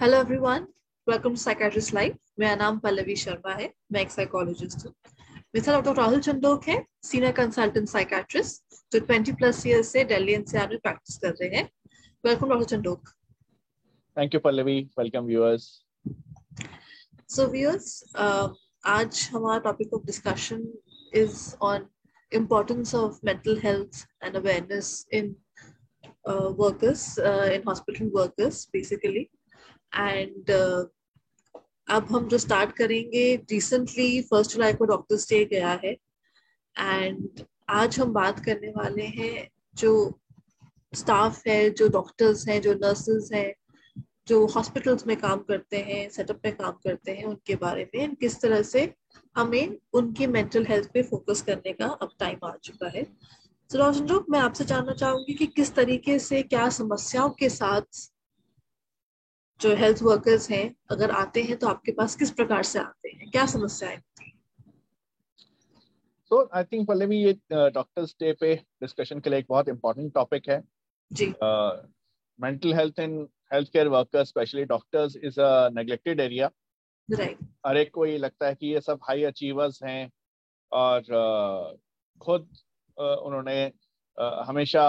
Hello everyone welcome to psychiatrist life मेरा नाम पल्लवी शर्मा है। मैं एक साइकोलॉजिस्ट हूँ। मेरे साथ डॉक्टर राहुल चंदोक है सीनियर कंसल्टेंट साइकेट्रिस्ट जो 20 प्लस ईयर से दिल्ली एनसीआर में प्रैक्टिस कर रहे हैं। Welcome doctor Chandok. Thank you Pallavi. Welcome viewers so viewers आज हमारा topic of discussion is on importance of mental health and awareness in uh, workers uh, in hospital workers basically. And uh, अब हम जो start करेंगे recently first जुलाई को doctors day गया है। And आज हम बात करने वाले हैं जो स्टाफ है जो डॉक्टर्स हैं जो नर्सेज हैं जो हॉस्पिटल्स में काम करते हैं सेटअप में काम करते हैं उनके बारे में किस तरह से हमें उनकी मेंटल हेल्थ पे फोकस करने का अब टाइम आ चुका है। तो रोशन मैं आपसे जानना चाहूँगी कि किस तरीके से क्या समस्याओं के साथ जो हेल्थ वर्कर्स हैं अगर आते हैं तो आपके पास किस प्रकार से आते हैं? क्या समस्याएँ तो आई थिंक पल्लवी ये डॉक्टर्स डे पे डिस्कशन के लिए एक बहुत इंपॉर्टेंट टॉपिक है। जी। Mental health in health care workers specially doctors is a neglected area right हर एक को ये लगता है कि ये सब हाई अचीवर्स हैं और uh, खुद uh, उन्होंने uh, हमेशा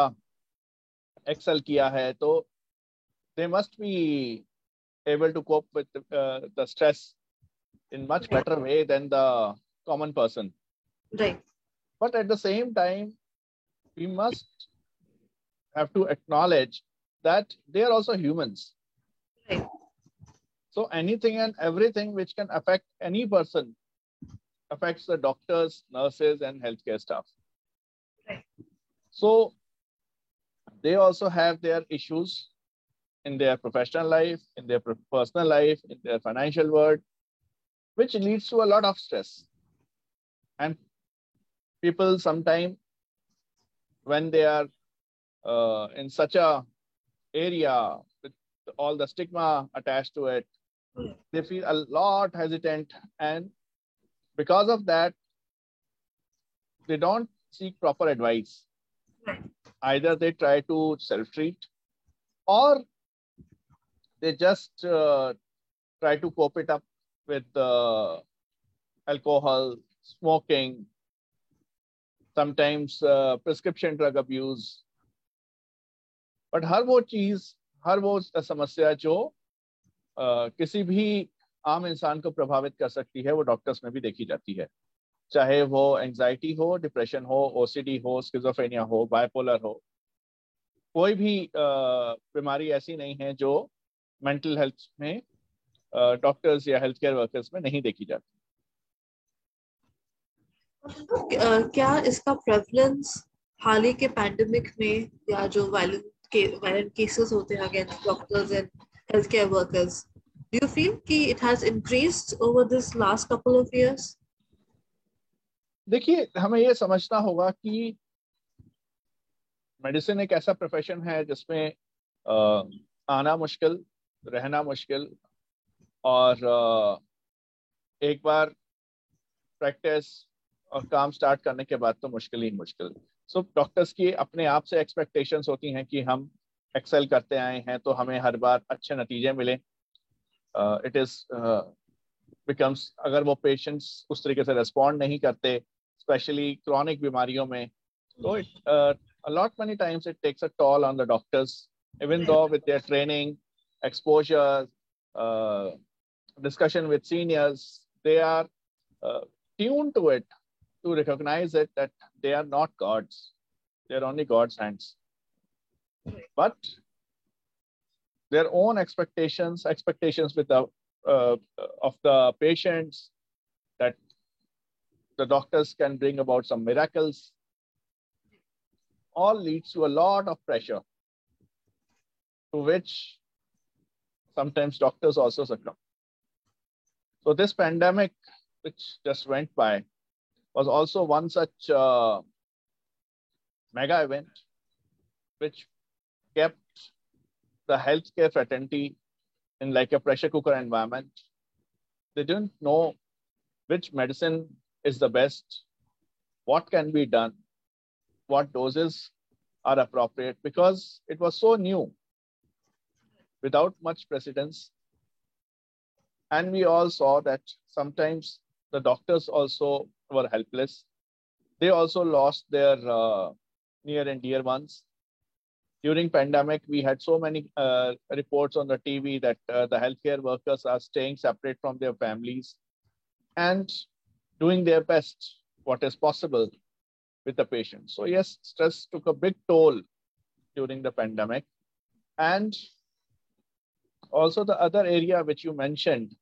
एक्सेल किया है तो they must be able to cope with uh, the stress in much right. better way than the common person. Right. But at the same time we must have to acknowledge that they are also humans. Right. So anything and everything which can affect any person affects the doctors nurses and healthcare staff. Right. So they also have their issues in their professional life, in their personal life, in their financial world, which leads to a lot of stress. And people sometimes, when they are uh, in such a area with all the stigma attached to it, they feel a lot hesitant. And because of that, they don't seek proper advice. Either they try to self-treat or they just uh, try to cope it up with uh, alcohol, smoking, sometimes uh, prescription drug abuse. But हर वो चीज़ हर वो समस्या जो uh, किसी भी आम इंसान को प्रभावित कर सकती है वो डॉक्टर्स में भी देखी जाती है चाहे वो एंजाइटी हो डिप्रेशन हो ओसीडी हो स्किजोफ्रेनिया हो बायपोलर हो कोई भी बीमारी ऐसी नहीं है जो मेंटल हेल्थ में डॉक्टर्स या हेल्थ केयर वर्कर्स में नहीं देखी जाती। क्या इसका प्रेवलेंस हाल ही के पैंडेमिक में या जो वायलेंट के वायलेंट केसेस होते हैं against doctors and health care workers do you feel कि it has increased over this last couple of years देखिए हमें ये समझना होगा कि मेडिसिन एक ऐसा प्रोफेशन है जिसमें आना मुश्किल रहना मुश्किल। और एक बार प्रैक्टिस और काम स्टार्ट करने के बाद तो मुश्किल ही मुश्किल। सो so, डॉक्टर्स की अपने आप से एक्सपेक्टेशंस होती हैं कि हम एक्सेल करते आए हैं तो हमें हर बार अच्छे नतीजे मिले। इट इज़ बिकम्स अगर वो पेशेंट्स उस तरीके से रिस्पॉन्ड नहीं करते स्पेशली क्रॉनिक बीमारियों में तो it a lot many times it takes a toll on the doctors even though with their training exposure, uh, discussion with seniors, they are uh, tuned to it to recognize it that they are not gods. They're only God's hands. But their own expectations, expectations with the uh, of the patients, that the doctors can bring about some miracles, all leads to a lot of pressure to which sometimes doctors also succumb. So this pandemic, which just went by, was also one such uh, mega event, which kept the healthcare fraternity in like a pressure cooker environment. They didn't know which medicine is the best, what can be done, what doses are appropriate, because it was so new without much precedence. And we all saw that sometimes the doctors also were helpless. They also lost their uh, near and dear ones. During pandemic, we had so many uh, reports on the TV that uh, the healthcare workers are staying separate from their families and doing their best, what is possible with the patient. So yes, stress took a big toll during the pandemic. And also the other area which you mentioned,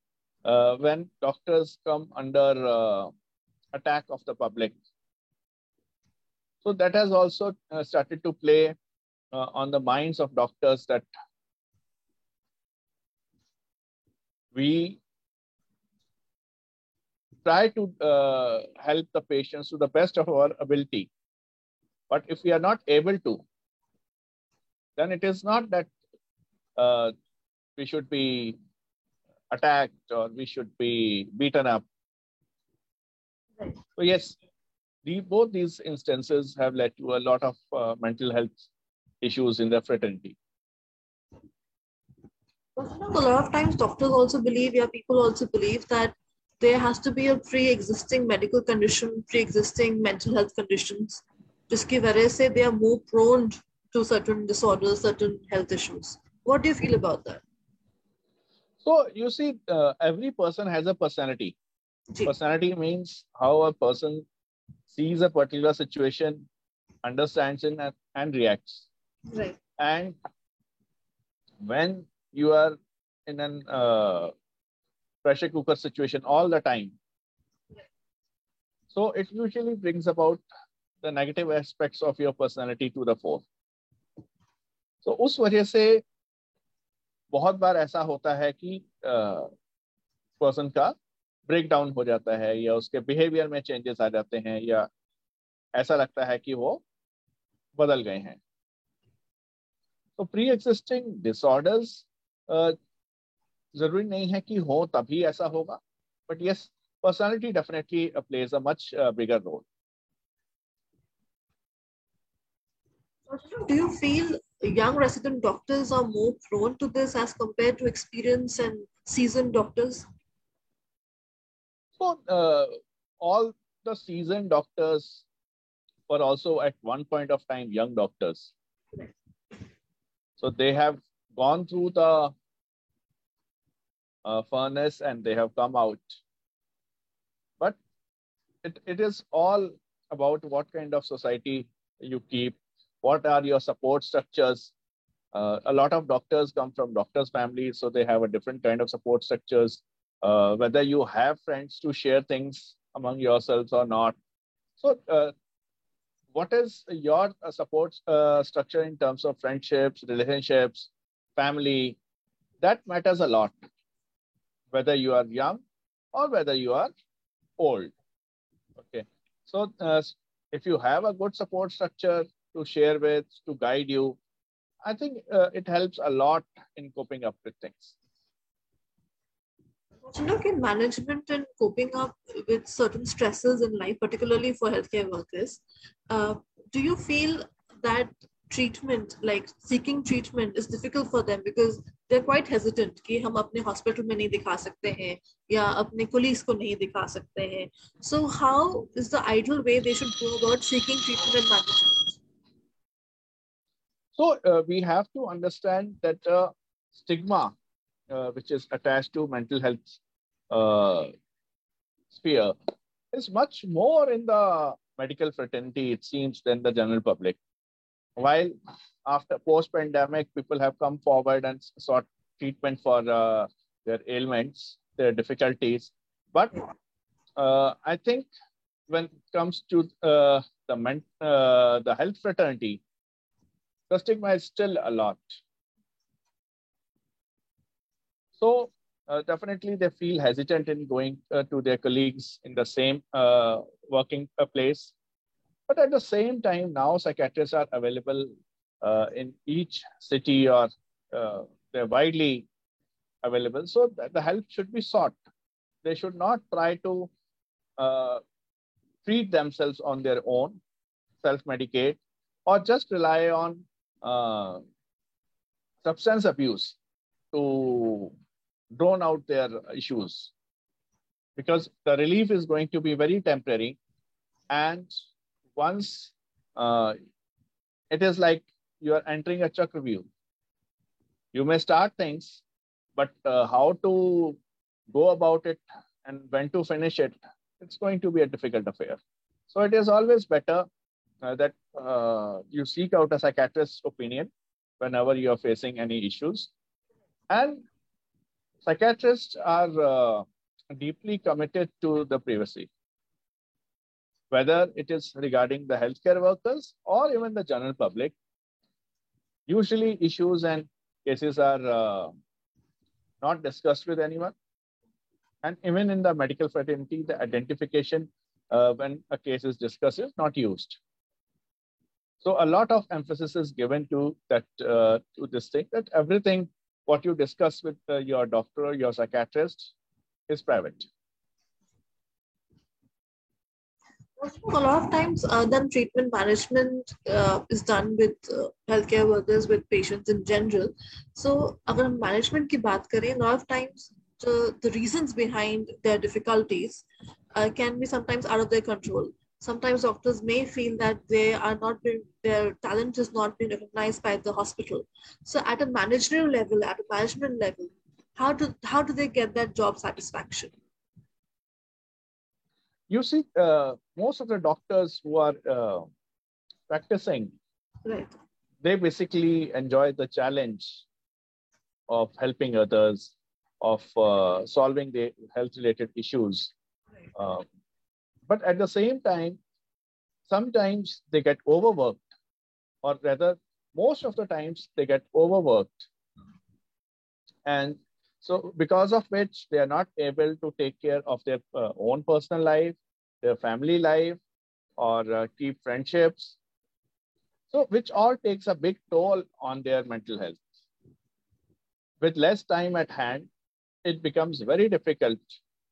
uh, when doctors come under uh, attack of the public. So that has also uh, started to play uh, on the minds of doctors that we try to uh, help the patients to the best of our ability. But if we are not able to, then it is not that uh, we should be attacked or we should be beaten up. Right. So yes, the, both these instances have led to a lot of uh, mental health issues in the fraternity. a lot of times doctors also believe, yeah, people also believe that there has to be a pre-existing medical condition, pre-existing mental health conditions, जिसकी वजह से they are more prone to certain disorders, certain health issues. What do you feel about that? So you see, uh, every person has a personality. Personality means how a person sees a particular situation, understands it, and, and reacts. Right. And when you are in an uh, pressure cooker situation all the time, so it usually brings about the negative aspects of your personality to the fore. So उस वजह से बहुत बार ऐसा होता है कि person का break down हो जाता है या उसके बिहेवियर में चेंजेस आ जाते हैं या ऐसा लगता है कि वो बदल गए हैं। तो प्री एग्जिस्टिंग डिसऑर्डर्स ज़रूरी नहीं है कि हो तभी ऐसा होगा but yes personality definitely plays a much bigger role Do you feel young resident doctors are more prone to this as compared to experienced and seasoned doctors? So, uh, all the seasoned doctors were also at one point of time young doctors. So they have gone through the uh, furnace and they have come out. But it, it is all about what kind of society you keep, what are your support structures. Uh, a lot of doctors come from doctors' families, so they have a different kind of support structures. Uh, whether you have friends to share things among yourselves or not. So uh, what is your uh, support uh, structure in terms of friendships, relationships, family? That matters a lot, whether you are young or whether you are old. Okay. So uh, if you have a good support structure to share with, to guide you, I think uh, it helps a lot in coping up with things. You know, in management and coping up with certain stresses in life, particularly for healthcare workers, uh, do you feel that treatment, like seeking treatment, is difficult for them because they're quite hesitant कि हम अपने hospital में नहीं दिखा सकते हैं या अपने colleagues को नहीं दिखा सकते हैं. So how is the ideal way they should go about seeking treatment and management? So uh, we have to understand that uh, stigma uh, which is attached to mental health uh, sphere is much more in the medical fraternity, it seems, than the general public. While after post-pandemic, people have come forward and sought treatment for uh, their ailments, their difficulties. But uh, I think when it comes to the, men- the health fraternity, the stigma is still a lot. So uh, definitely they feel hesitant in going uh, to their colleagues in the same uh, working uh, place. But at the same time, now psychiatrists are available uh, in each city or uh, they're widely available. So the help should be sought. They should not try to treat themselves on their own, self-medicate, or just rely on substance abuse to drawn out their issues because the relief is going to be very temporary. And once uh, it is like you are entering a chakravyuh. You may start things, but uh, how to go about it and when to finish it, it's going to be a difficult affair. So it is always better uh, that uh, you seek out a psychiatrist's opinion whenever you are facing any issues. And psychiatrists are uh, deeply committed to the privacy, whether it is regarding the healthcare workers or even the general public. Usually issues and cases are uh, not discussed with anyone. And even in the medical fraternity, the identification uh, when a case is discussed is not used. So a lot of emphasis is given to that uh, to this thing that everything what you discuss with uh, your doctor or your psychiatrist is private. a lot of times uh, then treatment management uh, is done with uh, healthcare workers with patients in general so अगर हम management की बात करें a lot of times the, the reasons behind their difficulties uh, can be sometimes out of their control sometimes doctors may feel that they are not being, their talent is not being recognized by the hospital. So at a managerial level at a management level how do how do they get that job satisfaction? You see uh, most of the doctors who are uh, practicing right. they basically enjoy the challenge of helping others of uh, solving the health related issues right. But at the same time sometimes they get overworked or rather most of the times they get overworked and so because of which they are not able to take care of their uh, own personal life, their family life, or uh, keep friendships. So which all takes a big toll on their mental health. With less time at hand, it becomes very difficult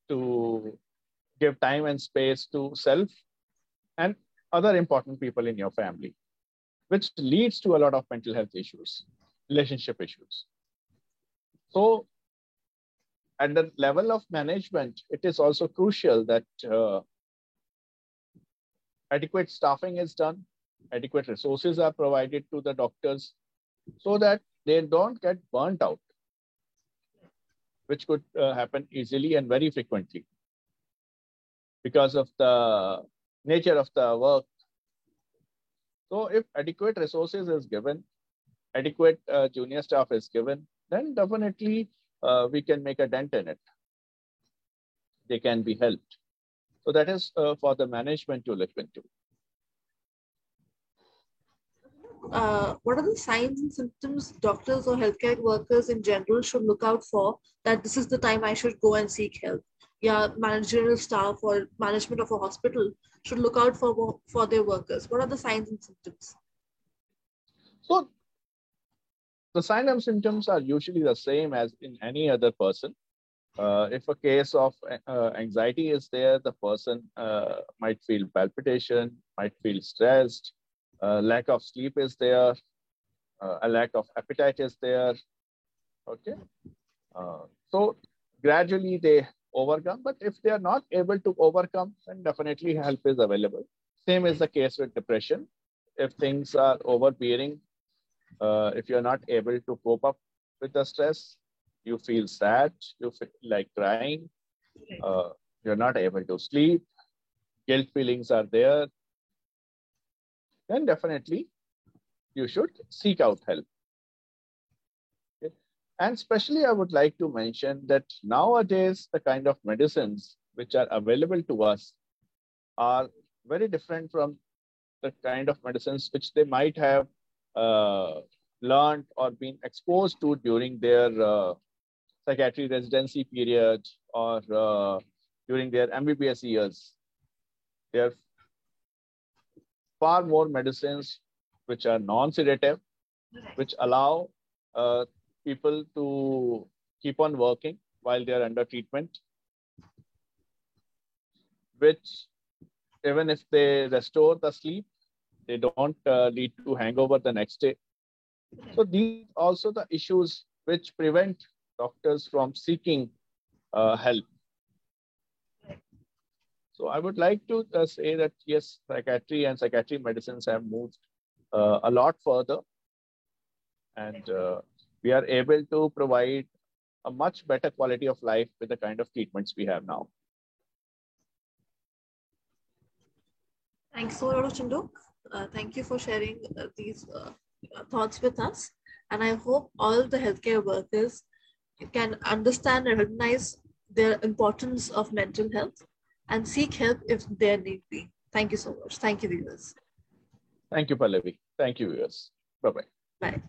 to give time and space to self and other important people in your family, which leads to a lot of mental health issues, relationship issues. So at the level of management, it is also crucial that uh, adequate staffing is done, adequate resources are provided to the doctors so that they don't get burnt out, which could uh, happen easily and very frequently because of the nature of the work. So if adequate resources is given, adequate uh, junior staff is given, then definitely uh, we can make a dent in it. They can be helped. So that is uh, for the management to look into. Uh, what are the signs and symptoms doctors or healthcare workers in general should look out for that this is the time I should go and seek help? Yeah, managerial staff or management of a hospital should look out for for their workers. What are the signs and symptoms? So the signs and symptoms are usually the same as in any other person. Uh, if a case of uh, anxiety is there, the person uh, might feel palpitation, might feel stressed, lack of sleep is there, uh, a lack of appetite is there. Okay. Uh, so gradually they overcome, but if they are not able to overcome, then definitely help is available. Same is the case with depression. If things are overbearing, uh, if you're not able to cope up with the stress, you feel sad, you feel like crying, uh, you're not able to sleep, guilt feelings are there, then definitely you should seek out help. And especially I would like to mention that nowadays the kind of medicines which are available to us are very different from the kind of medicines which they might have uh, learned or been exposed to during their uh, psychiatry residency period or uh, during their MBBS years. There are far more medicines which are non-sedative, which allow uh, people to keep on working while they are under treatment, which even if they restore the sleep, they don't uh, lead to hangover the next day. So these also the issues which prevent doctors from seeking uh, help. So I would like to uh, say that yes, psychiatry and psychiatric medicines have moved uh, a lot further, and uh, we are able to provide a much better quality of life with the kind of treatments we have now. Thanks so much, Chindu. Uh, thank you for sharing uh, these uh, thoughts with us. And I hope all the healthcare workers can understand and recognize the importance of mental health and seek help if there need be. Thank you so much. Thank you, viewers. Thank you, Pallavi. Thank you, viewers. Bye-bye. Bye.